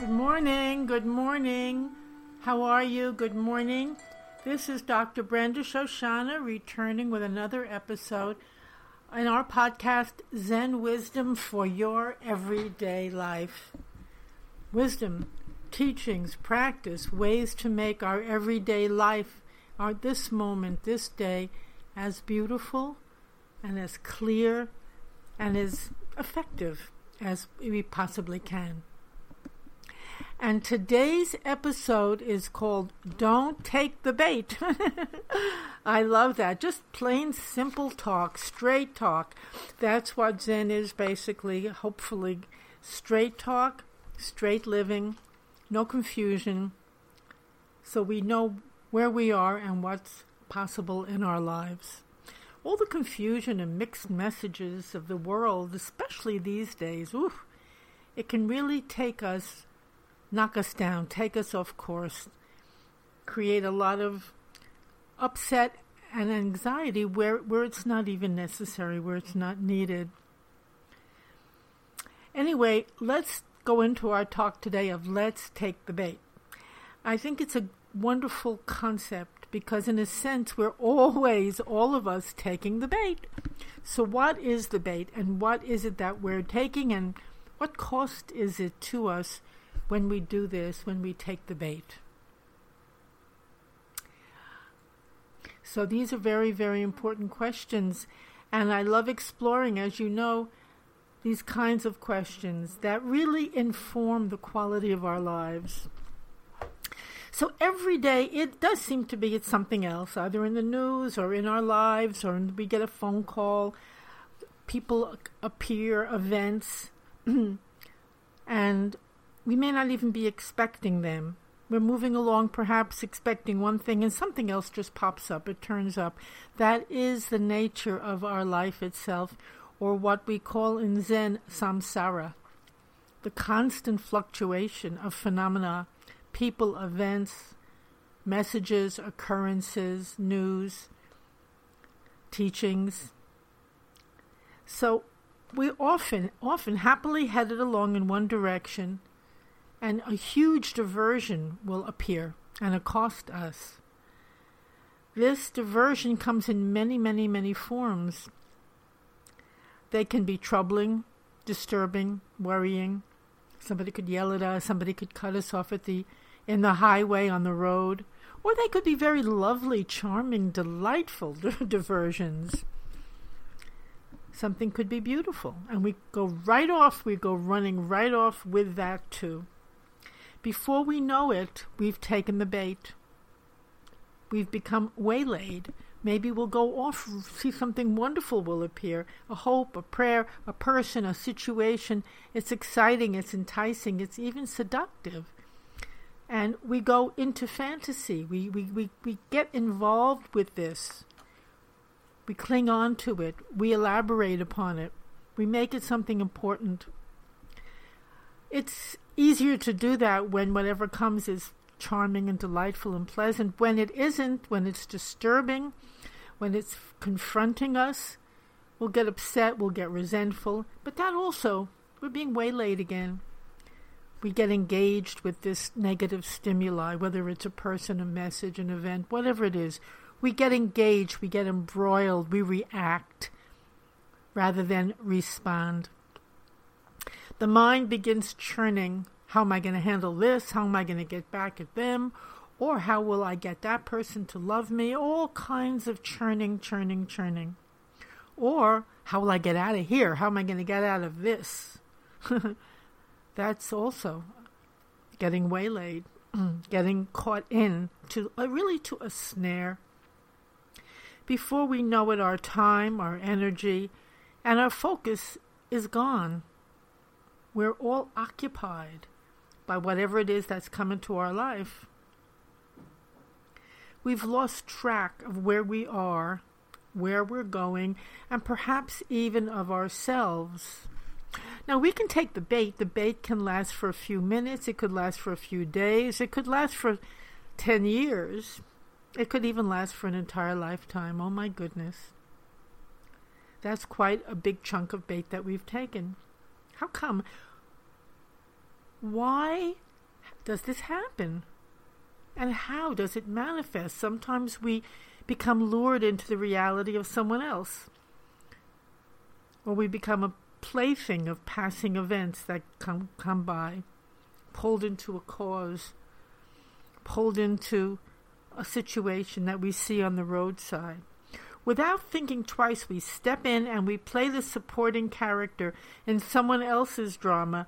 Good morning. Good morning. How are you? Good morning. This is Dr. Brenda Shoshanna returning with another episode in our podcast, Zen Wisdom for Your Everyday Life. Wisdom, teachings, practice, ways to make our everyday life, our this moment, this day, as beautiful and as clear and as effective as we possibly can. And today's episode is called Don't Take the Bait. I love that. Just plain simple talk, straight talk. That's what Zen is basically, hopefully. Straight talk, straight living, no confusion. So we know where we are and what's possible in our lives. All the confusion and mixed messages of the world, especially these days, oof, it can really take us knock us down, take us off course, create a lot of upset and anxiety where, where it's not even necessary, where it's not needed. Anyway, let's go into our talk today of let's take the bait. I think it's a wonderful concept because, in a sense, we're always, all of us, taking the bait. So, what is the bait and what is it that we're taking and what cost is it to us when we do this, when we take the bait. So these are very, very important questions. And I love exploring, as you know, these kinds of questions that really inform the quality of our lives. So every day it does seem to be it's something else, either in the news or in our lives, or we get a phone call, people appear, events, and we may not even be expecting them. We're moving along, perhaps expecting one thing, and something else just pops up. It turns up. That is the nature of our life itself, or what we call in Zen samsara the constant fluctuation of phenomena, people, events, messages, occurrences, news, teachings. So we often, often happily headed along in one direction and a huge diversion will appear and accost us. This diversion comes in many, many, many forms. They can be troubling, disturbing, worrying. Somebody could yell at us, somebody could cut us off at the in the highway on the road, or they could be very lovely, charming, delightful diversions. Something could be beautiful, and we go right off, we go running right off with that too. Before we know it, we've taken the bait. We've become waylaid. Maybe we'll go off, see something wonderful will appear a hope, a prayer, a person, a situation. It's exciting, it's enticing, it's even seductive. And we go into fantasy. We, we, we, we get involved with this. We cling on to it. We elaborate upon it. We make it something important. It's easier to do that when whatever comes is charming and delightful and pleasant. When it isn't, when it's disturbing, when it's confronting us, we'll get upset, we'll get resentful. But that also, we're being waylaid again. We get engaged with this negative stimuli, whether it's a person, a message, an event, whatever it is. We get engaged, we get embroiled, we react rather than respond the mind begins churning. How am I going to handle this? How am I going to get back at them? Or how will I get that person to love me? All kinds of churning, churning, churning. Or how will I get out of here? How am I going to get out of this? That's also getting waylaid, getting caught in to uh, really to a snare. Before we know it, our time, our energy, and our focus is gone. We're all occupied by whatever it is that's come into our life. We've lost track of where we are, where we're going, and perhaps even of ourselves. Now, we can take the bait. The bait can last for a few minutes, it could last for a few days, it could last for 10 years, it could even last for an entire lifetime. Oh my goodness. That's quite a big chunk of bait that we've taken. How come? Why does this happen? And how does it manifest? Sometimes we become lured into the reality of someone else, or we become a plaything of passing events that come, come by, pulled into a cause, pulled into a situation that we see on the roadside. Without thinking twice, we step in and we play the supporting character in someone else's drama,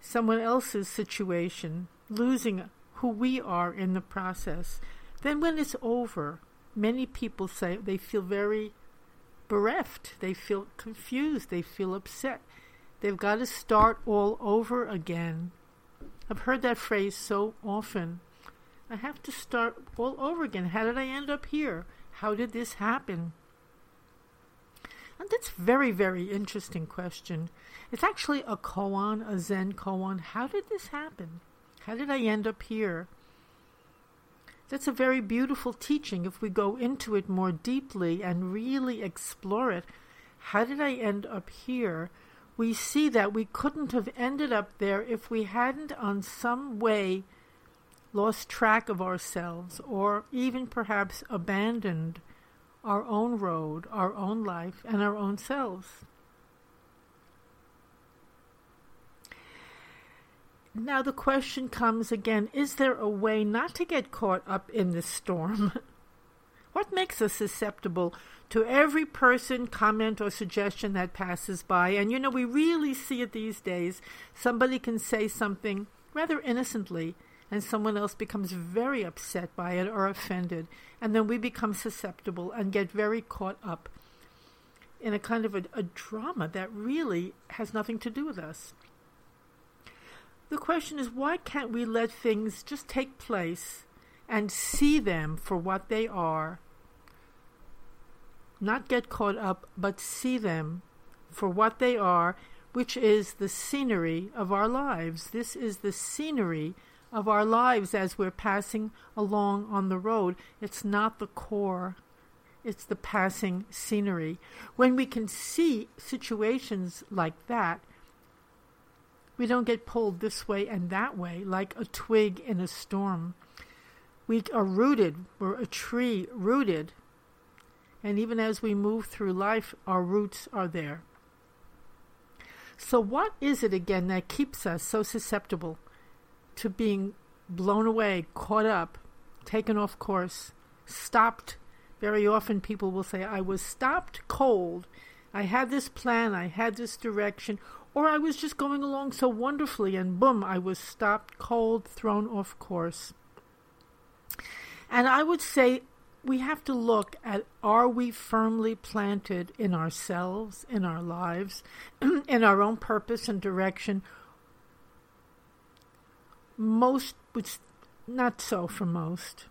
someone else's situation, losing who we are in the process. Then, when it's over, many people say they feel very bereft, they feel confused, they feel upset. They've got to start all over again. I've heard that phrase so often. I have to start all over again. How did I end up here? How did this happen? And that's very, very interesting question. It's actually a koan, a Zen koan. How did this happen? How did I end up here? That's a very beautiful teaching if we go into it more deeply and really explore it. How did I end up here? We see that we couldn't have ended up there if we hadn't, on some way, lost track of ourselves or even perhaps abandoned our own road, our own life, and our own selves. Now the question comes again is there a way not to get caught up in the storm? what makes us susceptible to every person, comment, or suggestion that passes by? And you know, we really see it these days. Somebody can say something rather innocently, and someone else becomes very upset by it or offended, and then we become susceptible and get very caught up in a kind of a, a drama that really has nothing to do with us. The question is why can't we let things just take place and see them for what they are? Not get caught up, but see them for what they are, which is the scenery of our lives. This is the scenery of our lives as we're passing along on the road. It's not the core, it's the passing scenery. When we can see situations like that, we don't get pulled this way and that way like a twig in a storm. We are rooted, we're a tree rooted. And even as we move through life, our roots are there. So, what is it again that keeps us so susceptible to being blown away, caught up, taken off course, stopped? Very often people will say, I was stopped cold. I had this plan, I had this direction, or I was just going along so wonderfully, and boom, I was stopped cold, thrown off course. And I would say we have to look at are we firmly planted in ourselves, in our lives, in our own purpose and direction? Most, which not so for most.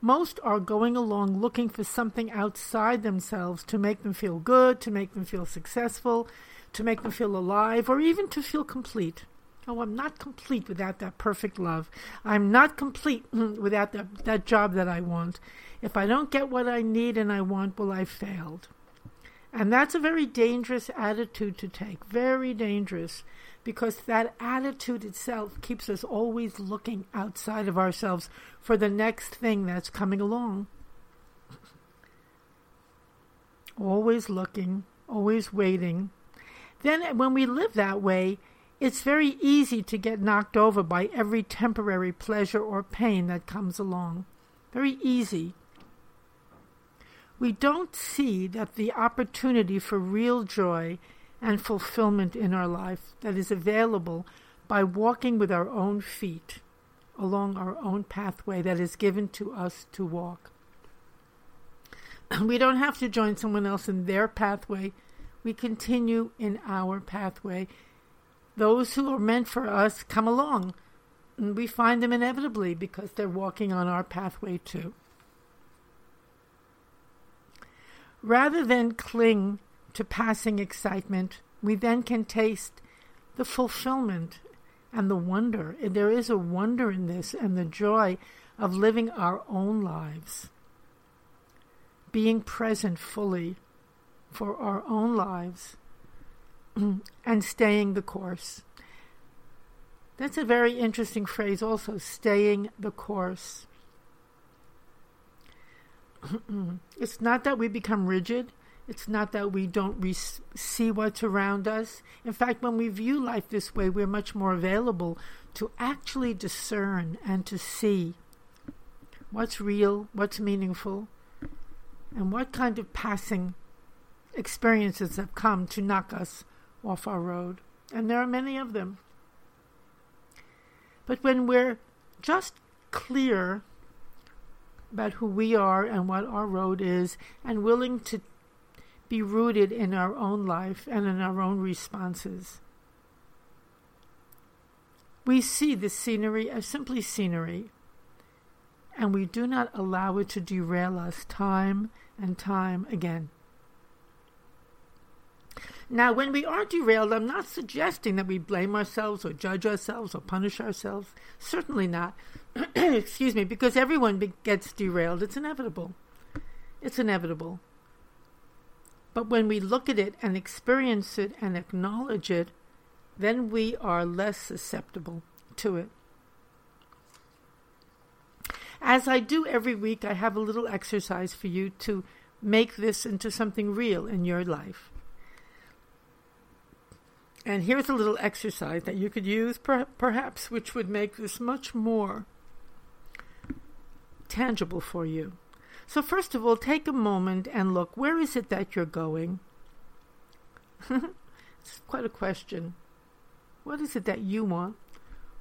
Most are going along looking for something outside themselves to make them feel good, to make them feel successful, to make them feel alive, or even to feel complete. Oh, I'm not complete without that perfect love. I'm not complete without that, that job that I want. If I don't get what I need and I want, well, I failed. And that's a very dangerous attitude to take. Very dangerous. Because that attitude itself keeps us always looking outside of ourselves for the next thing that's coming along. Always looking, always waiting, then when we live that way, it's very easy to get knocked over by every temporary pleasure or pain that comes along. Very easy. We don't see that the opportunity for real joy and fulfillment in our life that is available by walking with our own feet along our own pathway that is given to us to walk. We don't have to join someone else in their pathway we continue in our pathway. Those who are meant for us come along, and we find them inevitably because they're walking on our pathway too. Rather than cling to passing excitement, we then can taste the fulfillment and the wonder. There is a wonder in this and the joy of living our own lives, being present fully for our own lives and staying the course. That's a very interesting phrase, also, staying the course. it's not that we become rigid. It's not that we don't re- see what's around us. In fact, when we view life this way, we're much more available to actually discern and to see what's real, what's meaningful, and what kind of passing experiences have come to knock us off our road. And there are many of them. But when we're just clear about who we are and what our road is, and willing to be rooted in our own life and in our own responses, we see the scenery as simply scenery, and we do not allow it to derail us time and time again. Now, when we are derailed, I'm not suggesting that we blame ourselves or judge ourselves or punish ourselves. Certainly not. Excuse me, because everyone gets derailed. It's inevitable. It's inevitable. But when we look at it and experience it and acknowledge it, then we are less susceptible to it. As I do every week, I have a little exercise for you to make this into something real in your life. And here's a little exercise that you could use, per- perhaps, which would make this much more tangible for you. So, first of all, take a moment and look where is it that you're going? it's quite a question. What is it that you want?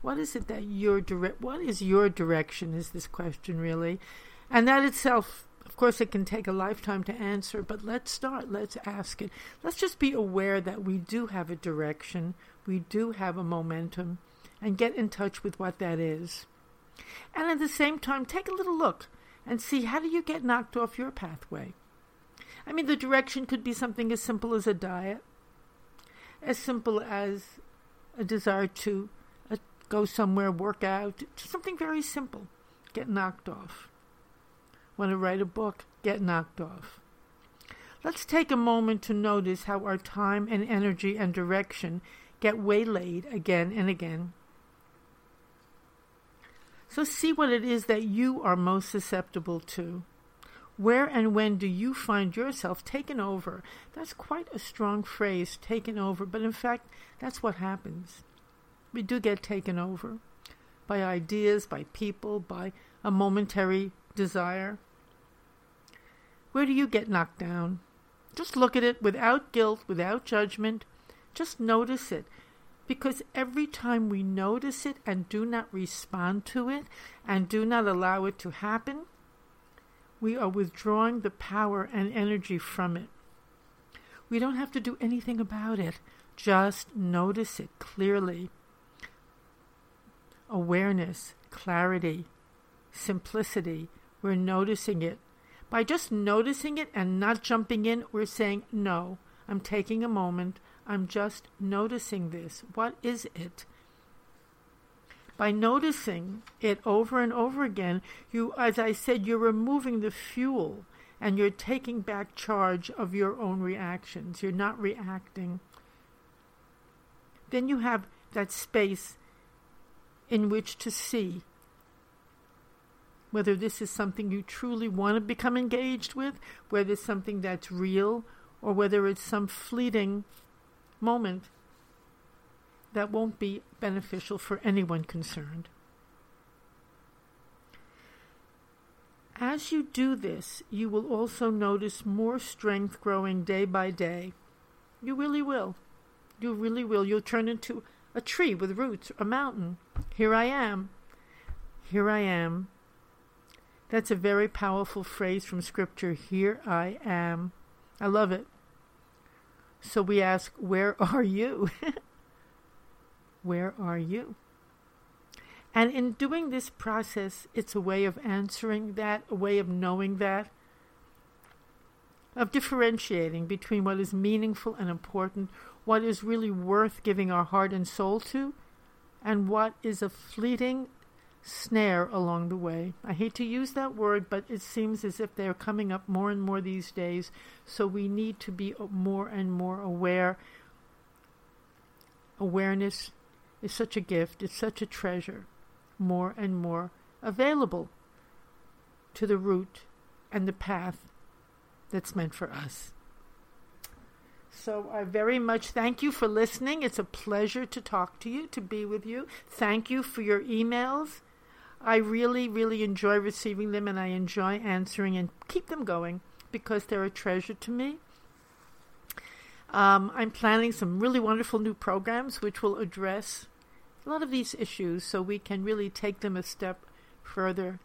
What is it that your direct? What is your direction? Is this question really? And that itself of course, it can take a lifetime to answer, but let's start. Let's ask it. Let's just be aware that we do have a direction, we do have a momentum, and get in touch with what that is. And at the same time, take a little look and see how do you get knocked off your pathway. I mean, the direction could be something as simple as a diet, as simple as a desire to uh, go somewhere, work out, something very simple, get knocked off want to write a book, get knocked off. Let's take a moment to notice how our time and energy and direction get waylaid again and again. So, see what it is that you are most susceptible to. Where and when do you find yourself taken over? That's quite a strong phrase, taken over, but in fact, that's what happens. We do get taken over by ideas, by people, by a momentary desire. Where do you get knocked down? Just look at it without guilt, without judgment. Just notice it. Because every time we notice it and do not respond to it and do not allow it to happen, we are withdrawing the power and energy from it. We don't have to do anything about it. Just notice it clearly. Awareness, clarity, simplicity. We're noticing it by just noticing it and not jumping in, we're saying, no, I'm taking a moment. I'm just noticing this. What is it? By noticing it over and over again, you, as I said, you're removing the fuel and you're taking back charge of your own reactions. You're not reacting. Then you have that space in which to see whether this is something you truly want to become engaged with, whether it's something that's real, or whether it's some fleeting moment that won't be beneficial for anyone concerned. As you do this, you will also notice more strength growing day by day. You really will. You really will. You'll turn into a tree with roots, a mountain. Here I am. Here I am. That's a very powerful phrase from Scripture. Here I am. I love it. So we ask, Where are you? Where are you? And in doing this process, it's a way of answering that, a way of knowing that, of differentiating between what is meaningful and important, what is really worth giving our heart and soul to, and what is a fleeting snare along the way. I hate to use that word, but it seems as if they're coming up more and more these days. So we need to be more and more aware. Awareness is such a gift, it's such a treasure, more and more available to the route and the path that's meant for us. So I very much thank you for listening. It's a pleasure to talk to you, to be with you. Thank you for your emails. I really, really enjoy receiving them and I enjoy answering and keep them going because they're a treasure to me. Um, I'm planning some really wonderful new programs which will address a lot of these issues so we can really take them a step further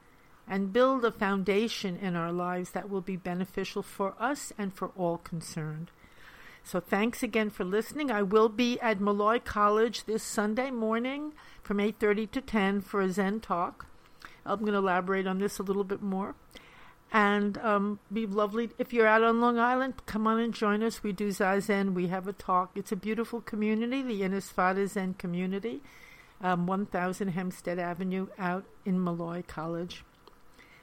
and build a foundation in our lives that will be beneficial for us and for all concerned. So thanks again for listening. I will be at Molloy College this Sunday morning from 8:30 to 10 for a Zen talk. I'm going to elaborate on this a little bit more. And um, be lovely if you're out on Long Island. Come on and join us. We do Zazen. We have a talk. It's a beautiful community, the Inisfada Zen community, um, 1000 Hempstead Avenue, out in Molloy College.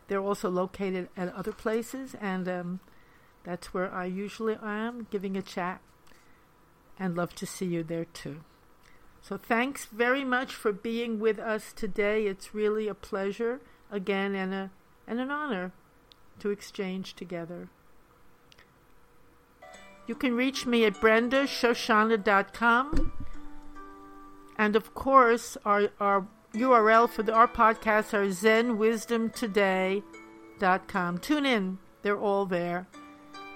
They're also located at other places, and um, that's where I usually am, giving a chat. And love to see you there too. So thanks very much for being with us today. It's really a pleasure again and a and an honor to exchange together. You can reach me at brendashoshanna.com. And of course, our, our URL for the, our podcasts are zenwisdomtoday.com. Tune in, they're all there.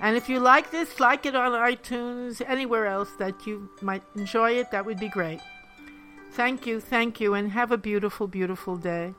And if you like this, like it on iTunes, anywhere else that you might enjoy it, that would be great. Thank you, thank you, and have a beautiful, beautiful day.